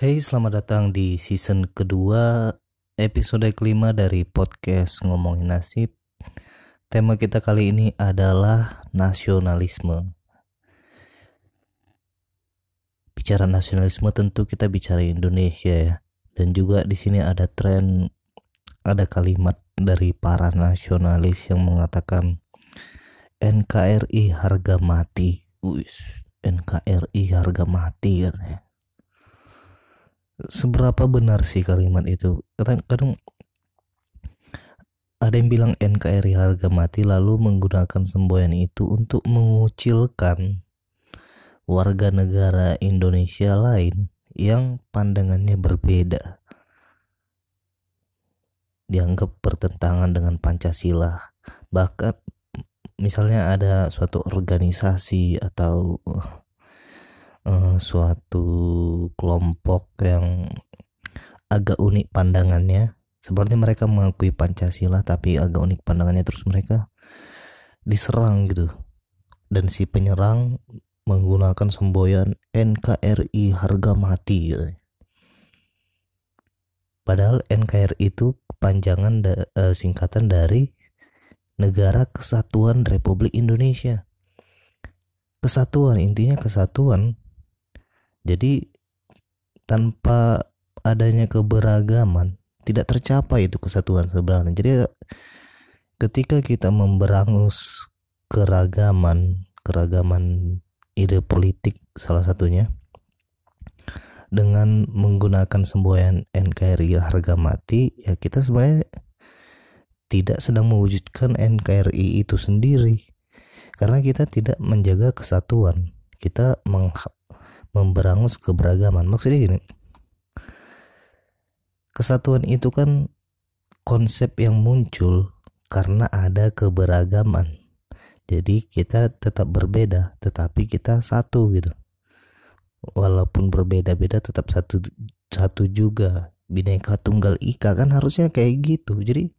Hey, selamat datang di season kedua, episode kelima dari podcast Ngomongin Nasib. Tema kita kali ini adalah nasionalisme. Bicara nasionalisme tentu kita bicara Indonesia ya. Dan juga di sini ada tren, ada kalimat dari para nasionalis yang mengatakan NKRI harga mati. Uish, NKRI harga mati katanya seberapa benar sih kalimat itu? Kadang kadang ada yang bilang NKRI harga mati lalu menggunakan semboyan itu untuk mengucilkan warga negara Indonesia lain yang pandangannya berbeda. Dianggap bertentangan dengan Pancasila. Bahkan misalnya ada suatu organisasi atau uh, suatu kelompok yang agak unik pandangannya seperti mereka mengakui Pancasila tapi agak unik pandangannya terus mereka diserang gitu dan si penyerang menggunakan semboyan NKRI harga mati gitu. Padahal NKRI itu kepanjangan da, uh, singkatan dari Negara Kesatuan Republik Indonesia. Kesatuan intinya kesatuan jadi tanpa adanya keberagaman tidak tercapai itu kesatuan sebenarnya. Jadi ketika kita memberangus keragaman, keragaman ide politik salah satunya dengan menggunakan semboyan NKRI harga mati ya kita sebenarnya tidak sedang mewujudkan NKRI itu sendiri karena kita tidak menjaga kesatuan kita memberangus keberagaman. Maksudnya gini kesatuan itu kan konsep yang muncul karena ada keberagaman. Jadi kita tetap berbeda tetapi kita satu gitu. Walaupun berbeda-beda tetap satu satu juga. Bineka tunggal ika kan harusnya kayak gitu. Jadi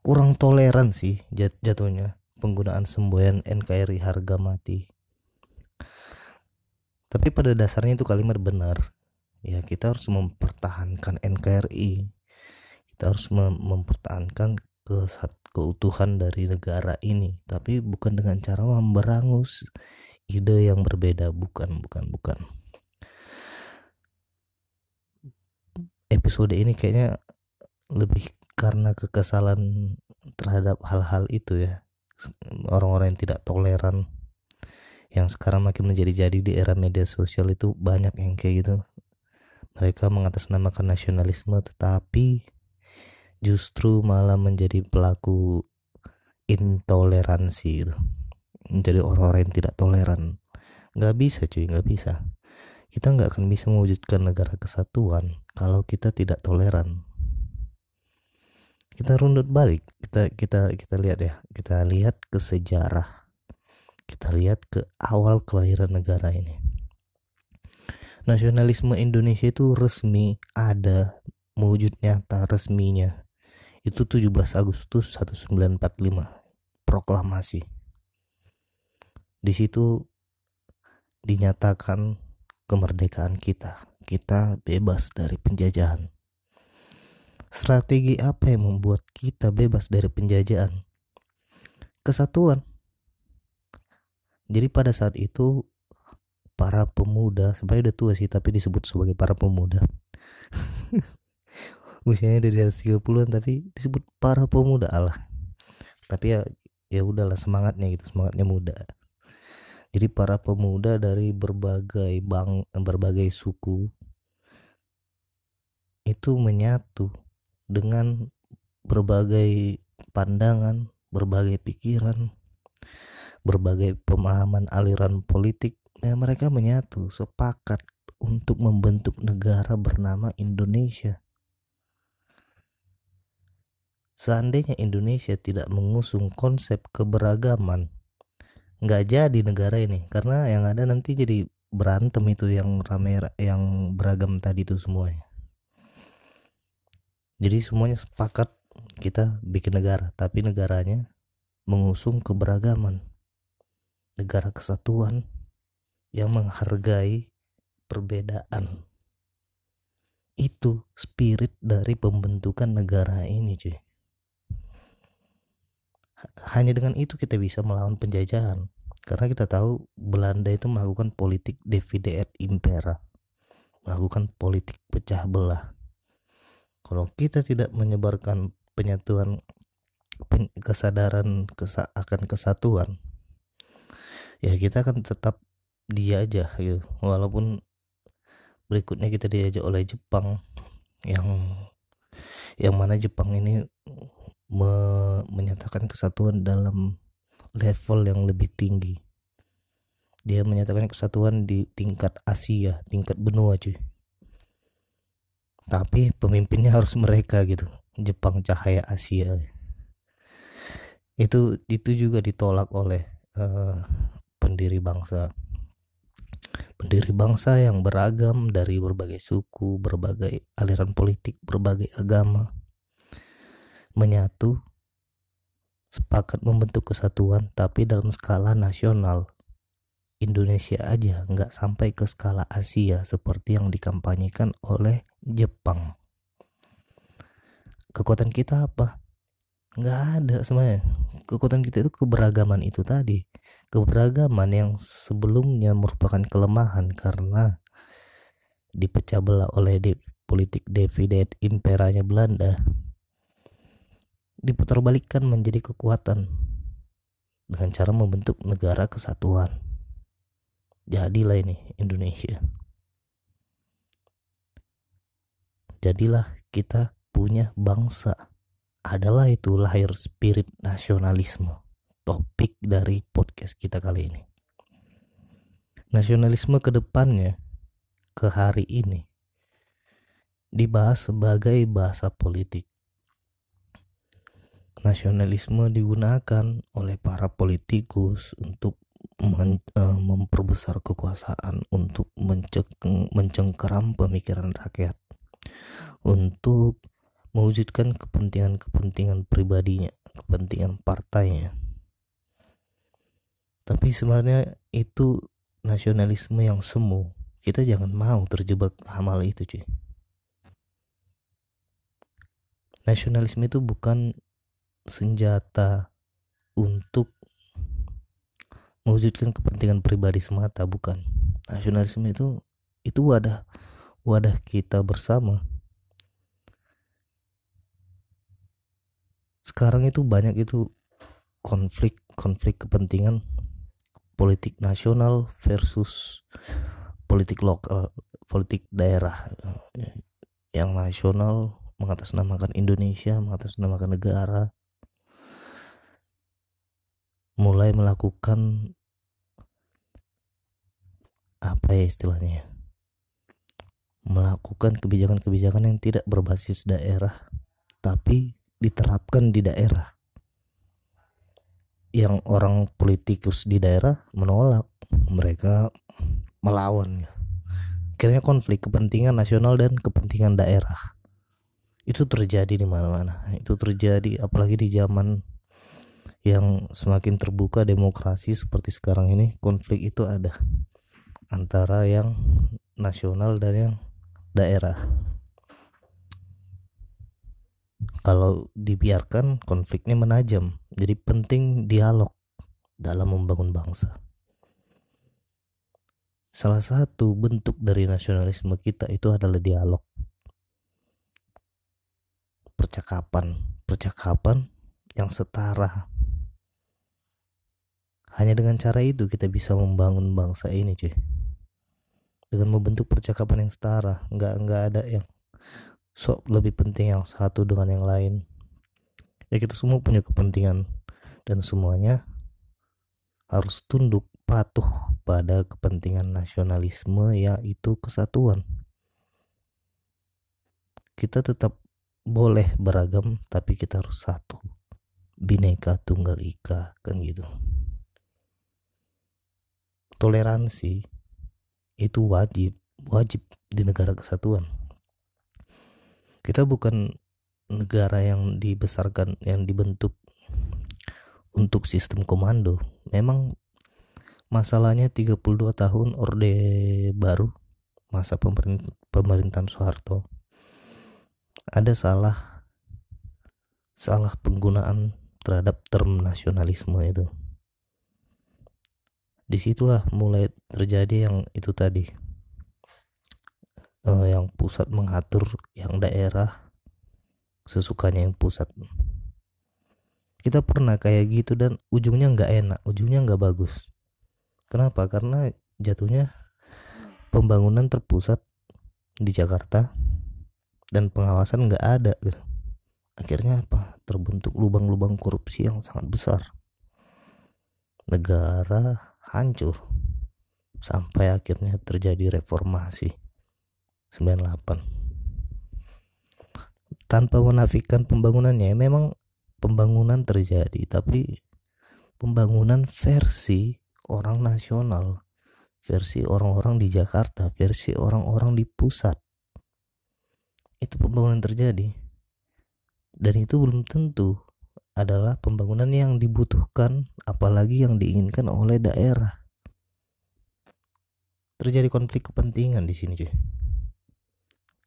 kurang toleran sih jat jatuhnya penggunaan semboyan NKRI harga mati tapi pada dasarnya itu kalimat benar. Ya kita harus mempertahankan NKRI kita harus mem mempertahankan ke keutuhan dari negara ini. Tapi bukan dengan cara memberangus ide yang berbeda. Bukan bukan bukan. Episode ini kayaknya lebih karena kekesalan terhadap hal-hal itu ya. Orang-orang yang tidak toleran yang sekarang makin menjadi-jadi di era media sosial itu banyak yang kayak gitu. Mereka mengatasnamakan nasionalisme tetapi justru malah menjadi pelaku intoleransi gitu. Menjadi orang-orang yang tidak toleran. Nggak bisa cuy nggak bisa. Kita nggak akan bisa mewujudkan negara kesatuan kalau kita tidak toleran. Kita rundut balik. Kita kita kita lihat ya. Kita lihat ke sejarah kita lihat ke awal kelahiran negara ini. Nasionalisme Indonesia itu resmi ada mewujud nyata resminya. Itu 17 Agustus 1945 proklamasi. Di situ dinyatakan kemerdekaan kita. Kita bebas dari penjajahan. Strategi apa yang membuat kita bebas dari penjajahan? Kesatuan jadi pada saat itu para pemuda sebenarnya udah tua sih tapi disebut sebagai para pemuda. Usianya udah di atas 30-an tapi disebut para pemuda Allah. Tapi ya ya udahlah semangatnya gitu semangatnya muda. Jadi para pemuda dari berbagai bang berbagai suku itu menyatu dengan berbagai pandangan berbagai pikiran berbagai pemahaman aliran politik ya mereka menyatu sepakat untuk membentuk negara bernama Indonesia. Seandainya Indonesia tidak mengusung konsep keberagaman, nggak jadi negara ini karena yang ada nanti jadi berantem itu yang rame yang beragam tadi itu semuanya. Jadi semuanya sepakat kita bikin negara, tapi negaranya mengusung keberagaman negara kesatuan yang menghargai perbedaan. Itu spirit dari pembentukan negara ini cuy. Hanya dengan itu kita bisa melawan penjajahan. Karena kita tahu Belanda itu melakukan politik divide et impera. Melakukan politik pecah belah. Kalau kita tidak menyebarkan penyatuan kesadaran kesa akan kesatuan ya kita akan tetap dia aja gitu. Walaupun berikutnya kita diajak oleh Jepang yang yang mana Jepang ini me, menyatakan kesatuan dalam level yang lebih tinggi. Dia menyatakan kesatuan di tingkat Asia tingkat benua cuy. Tapi pemimpinnya harus mereka gitu. Jepang cahaya Asia. Itu itu juga ditolak oleh uh, pendiri bangsa. Pendiri bangsa yang beragam dari berbagai suku, berbagai aliran politik, berbagai agama menyatu sepakat membentuk kesatuan tapi dalam skala nasional Indonesia aja nggak sampai ke skala Asia seperti yang dikampanyekan oleh Jepang. Kekuatan kita apa? Nggak ada semuanya kekuatan kita itu keberagaman itu tadi keberagaman yang sebelumnya merupakan kelemahan karena dipecah belah oleh de politik divide imperanya Belanda diputarbalikkan menjadi kekuatan dengan cara membentuk negara kesatuan. Jadilah ini Indonesia. Jadilah kita punya bangsa. Adalah itu lahir spirit nasionalisme topik dari podcast kita kali ini. Nasionalisme ke depannya, ke hari ini, dibahas sebagai bahasa politik. Nasionalisme digunakan oleh para politikus untuk men, uh, memperbesar kekuasaan, untuk menceng, mencengkeram pemikiran rakyat, untuk mewujudkan kepentingan-kepentingan pribadinya, kepentingan partainya tapi sebenarnya itu nasionalisme yang semu. Kita jangan mau terjebak amal itu cuy. Nasionalisme itu bukan senjata untuk mewujudkan kepentingan pribadi semata bukan. Nasionalisme itu itu wadah wadah kita bersama. Sekarang itu banyak itu konflik konflik kepentingan politik nasional versus politik lokal, politik daerah. Yang nasional mengatasnamakan Indonesia, mengatasnamakan negara, mulai melakukan apa ya istilahnya? Melakukan kebijakan-kebijakan yang tidak berbasis daerah, tapi diterapkan di daerah yang orang politikus di daerah menolak mereka melawan akhirnya konflik kepentingan nasional dan kepentingan daerah. Itu terjadi di mana-mana. Itu terjadi apalagi di zaman yang semakin terbuka demokrasi seperti sekarang ini konflik itu ada antara yang nasional dan yang daerah kalau dibiarkan konfliknya menajam. Jadi penting dialog dalam membangun bangsa. Salah satu bentuk dari nasionalisme kita itu adalah dialog. Percakapan, percakapan yang setara. Hanya dengan cara itu kita bisa membangun bangsa ini, cuy. Dengan membentuk percakapan yang setara, nggak nggak ada yang sok lebih penting yang satu dengan yang lain. Ya kita semua punya kepentingan. Dan semuanya harus tunduk patuh pada kepentingan nasionalisme yaitu kesatuan. Kita tetap boleh beragam tapi kita harus satu. Bineka tunggal ika kan gitu. Toleransi itu wajib wajib di negara kesatuan kita bukan negara yang dibesarkan yang dibentuk untuk sistem komando. Memang masalahnya 32 tahun orde baru masa pemerintahan Soeharto. Ada salah salah penggunaan terhadap term nasionalisme itu. Di situlah mulai terjadi yang itu tadi uh, yang pusat mengatur yang daerah sesukanya yang pusat. Kita pernah kayak gitu dan ujungnya nggak enak ujungnya nggak bagus. Kenapa? Karena jatuhnya pembangunan terpusat di Jakarta dan pengawasan nggak ada gitu. akhirnya apa? Terbentuk lubang-lubang korupsi yang sangat besar. Negara hancur. Sampai akhirnya terjadi reformasi 98 tanpa menafikan pembangunannya memang pembangunan terjadi tapi pembangunan versi orang nasional versi orang-orang di Jakarta versi orang-orang di pusat itu pembangunan terjadi. Dan itu belum tentu adalah pembangunan yang dibutuhkan apalagi yang diinginkan oleh daerah. Terjadi konflik kepentingan di sini cuy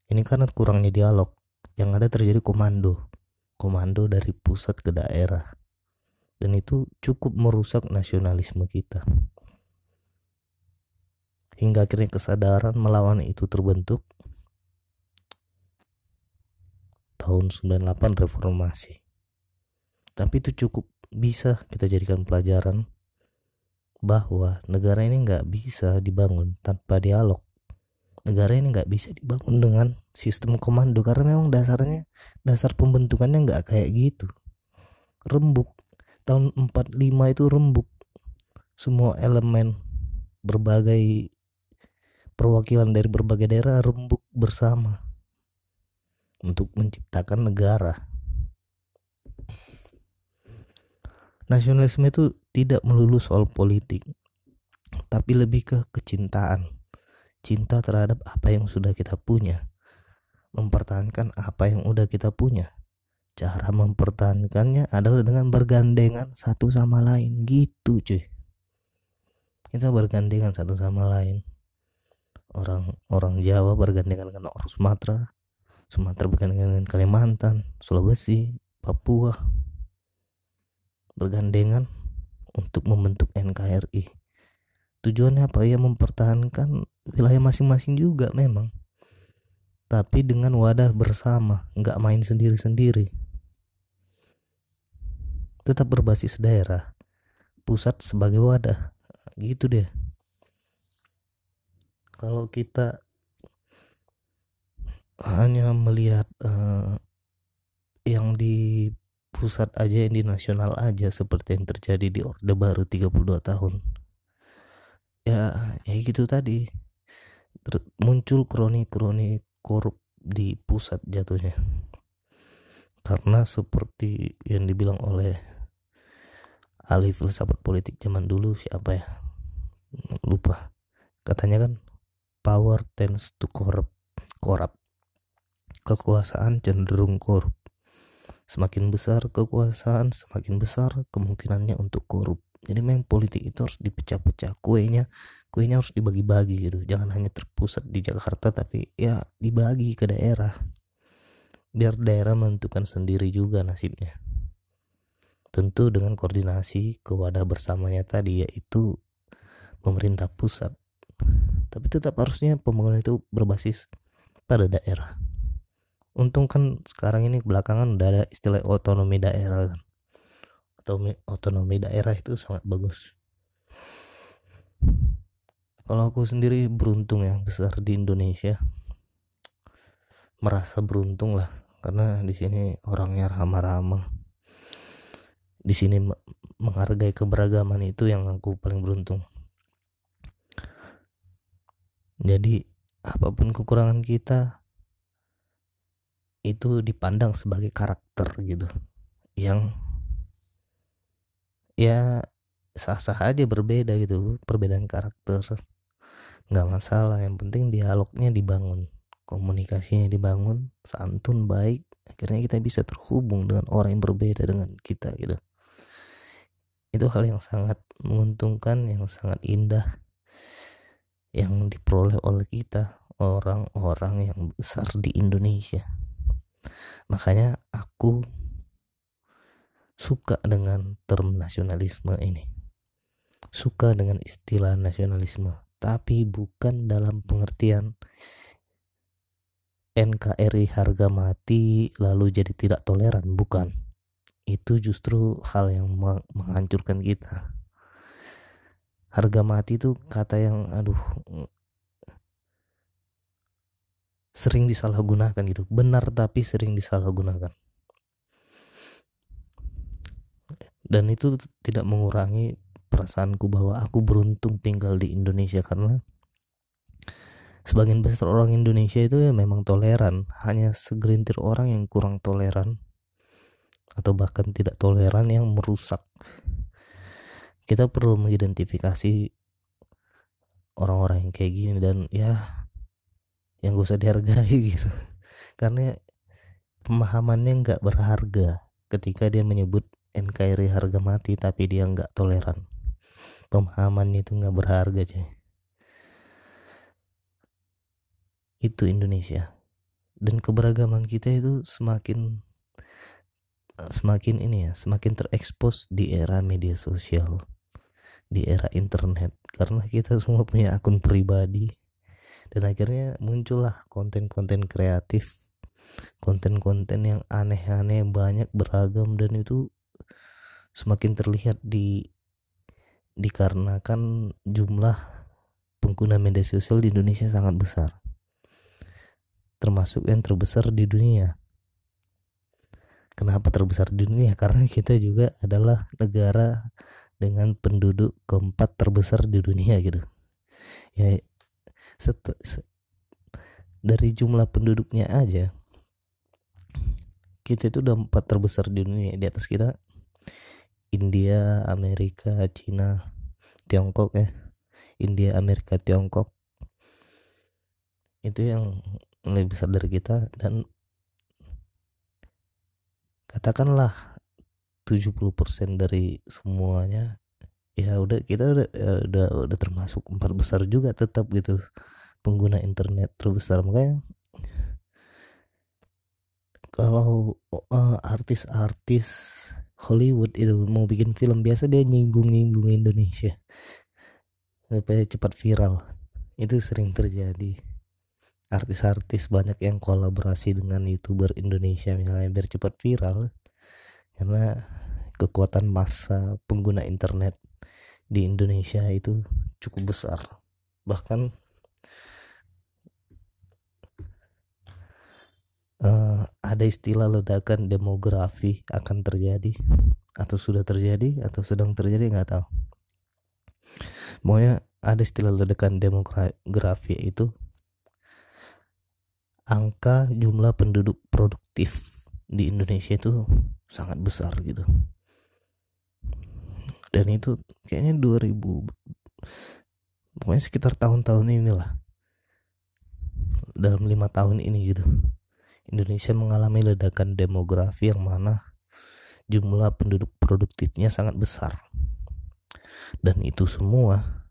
ini karena kurangnya dialog. Yang ada terjadi komando. Komando dari pusat ke daerah. Dan itu cukup merusak nasionalisme kita. Hingga akhirnya kesadaran melawan itu terbentuk. Tahun 98 reformasi. Tapi itu cukup bisa kita jadikan pelajaran bahwa negara ini nggak bisa dibangun tanpa dialog negara ini nggak bisa dibangun dengan sistem komando karena memang dasarnya dasar pembentukannya nggak kayak gitu. Rembuk. Tahun 45 itu rembuk. Semua elemen berbagai perwakilan dari berbagai daerah rembuk bersama untuk menciptakan negara. Nasionalisme itu tidak melulu soal politik tapi lebih ke kecintaan cinta terhadap apa yang sudah kita punya. Mempertahankan apa yang udah kita punya. Cara mempertahankannya adalah dengan bergandengan satu sama lain. Gitu cuy. Kita bergandengan satu sama lain. Orang orang Jawa bergandengan dengan orang Sumatera. Sumatera bergandengan dengan Kalimantan Sulawesi Papua. Bergandengan untuk membentuk NKRI. Tujuannya apa? Ya mempertahankan wilayah masing-masing juga memang. Tapi dengan wadah bersama, nggak main sendiri-sendiri. Tetap berbasis daerah, pusat sebagai wadah, gitu deh. Kalau kita hanya melihat uh, yang di pusat aja yang di nasional aja seperti yang terjadi di Orde Baru 32 tahun ya ya gitu tadi. Ter muncul kroni-kroni korup di pusat jatuhnya. Karena seperti yang dibilang oleh ahli filsafat politik zaman dulu siapa ya? Lupa. Katanya kan power tends to corrupt corrupt kekuasaan cenderung korup. Semakin besar kekuasaan semakin besar kemungkinannya untuk korup jadi memang politik itu harus dipecah-pecah. Kuenya kuenya harus dibagi-bagi gitu. Jangan hanya terpusat di Jakarta tapi ya dibagi ke daerah. Biar daerah menentukan sendiri juga nasibnya. Tentu dengan koordinasi ke wadah bersamanya tadi yaitu pemerintah pusat. Tapi tetap harusnya pembangunan itu berbasis pada daerah. Untung kan sekarang ini belakangan udah ada istilah otonomi daerah kan otonomi otonomi daerah itu sangat bagus. Kalau aku sendiri beruntung yang besar di Indonesia. Merasa beruntung lah karena di sini orangnya ramah-ramah. Di sini menghargai keberagaman itu yang aku paling beruntung. Jadi apa pun kekurangan kita itu dipandang sebagai karakter gitu yang ya sah-sah aja berbeda gitu perbedaan karakter. Nggak masalah yang penting dialognya dibangun komunikasinya dibangun santun baik akhirnya kita bisa terhubung dengan orang yang berbeda dengan kita gitu. Itu hal yang sangat menguntungkan yang sangat indah yang diperoleh oleh kita orang-orang yang besar di Indonesia. Makanya aku suka dengan term nasionalisme ini. Suka dengan istilah nasionalisme tapi bukan dalam pengertian NKRI harga mati lalu jadi tidak toleran bukan. Itu justru hal yang menghancurkan kita. Harga mati itu kata yang aduh sering disalahgunakan gitu. Benar tapi sering disalahgunakan dan itu tidak mengurangi perasaanku bahwa aku beruntung tinggal di Indonesia karena sebagian besar orang Indonesia itu ya memang toleran. Hanya segelintir orang yang kurang toleran atau bahkan tidak toleran yang merusak. Kita perlu mengidentifikasi orang-orang yang kayak gini dan ya yang gak usah dihargai gitu. Karena pemahamannya nggak berharga ketika dia menyebut NKRI harga mati tapi dia nggak toleran. Pemahamannya itu nggak berharga cuy. Itu Indonesia. Dan keberagaman kita itu semakin semakin ini ya semakin terekspos di era media sosial di era internet. Karena kita semua punya akun pribadi. Dan akhirnya muncullah konten-konten kreatif. Konten-konten yang aneh-aneh banyak beragam dan itu semakin terlihat di dikarenakan jumlah pengguna media sosial di Indonesia sangat besar termasuk yang terbesar di dunia. Kenapa terbesar di dunia? Karena kita juga adalah negara dengan penduduk keempat terbesar di dunia gitu. Ya set, set, dari jumlah penduduknya aja kita itu udah empat terbesar di dunia di atas kita India, Amerika, Cina, Tiongkok ya. India, Amerika, Tiongkok. Itu yang lebih besar dari kita dan katakanlah 70% dari semuanya ya udah kita udah ya udah udah termasuk empat besar juga tetap gitu pengguna internet terbesar makanya kalau uh, artis-artis Hollywood itu mau bikin film biasa dia nyinggung-nyinggung Indonesia. Supaya cepat viral. Itu sering terjadi. Artis-artis banyak yang kolaborasi dengan youtuber Indonesia misalnya biar cepat viral. Karena kekuatan massa pengguna internet di Indonesia itu cukup besar. Bahkan uh, ada istilah ledakan demografi akan terjadi. Atau sudah terjadi atau sedang terjadi nggak tahu. Pokoknya ada istilah ledakan demografi itu angka jumlah penduduk produktif di Indonesia itu sangat besar gitu. Dan itu kayaknya 2000 pokoknya sekitar tahun-tahun inilah. Dalam lima tahun ini gitu Indonesia mengalami ledakan demografi yang mana jumlah penduduk produktifnya sangat besar. Dan itu semua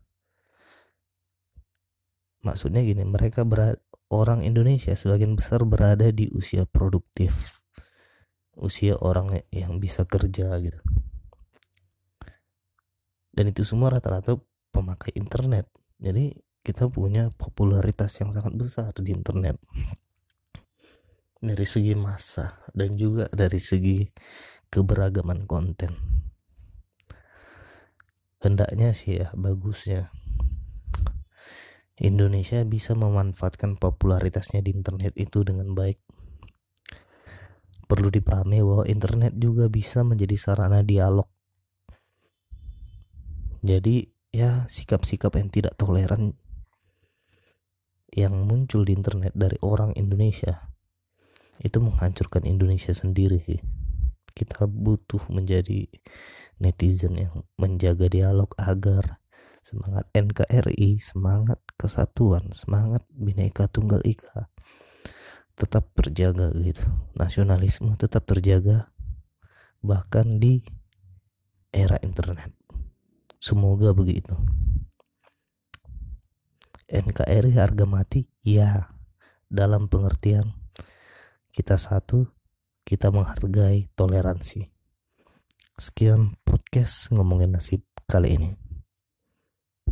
maksudnya gini mereka berada orang Indonesia sebagian besar berada di usia produktif usia orang yang bisa kerja gitu. Dan itu semua rata-rata pemakai internet. Jadi kita punya popularitas yang sangat besar di internet dari segi masa dan juga dari segi keberagaman konten hendaknya sih ya bagusnya Indonesia bisa memanfaatkan popularitasnya di internet itu dengan baik. Perlu dipahami bahwa internet juga bisa menjadi sarana dialog. Jadi ya sikap-sikap yang tidak toleran yang muncul di internet dari orang Indonesia itu menghancurkan Indonesia sendiri sih. Kita butuh menjadi netizen yang menjaga dialog agar semangat NKRI, semangat kesatuan, semangat bineka tunggal ika tetap terjaga gitu. Nasionalisme tetap terjaga bahkan di era internet. Semoga begitu. NKRI harga mati ya dalam pengertian kita satu kita menghargai toleransi. Sekian podcast ngomongin nasib kali ini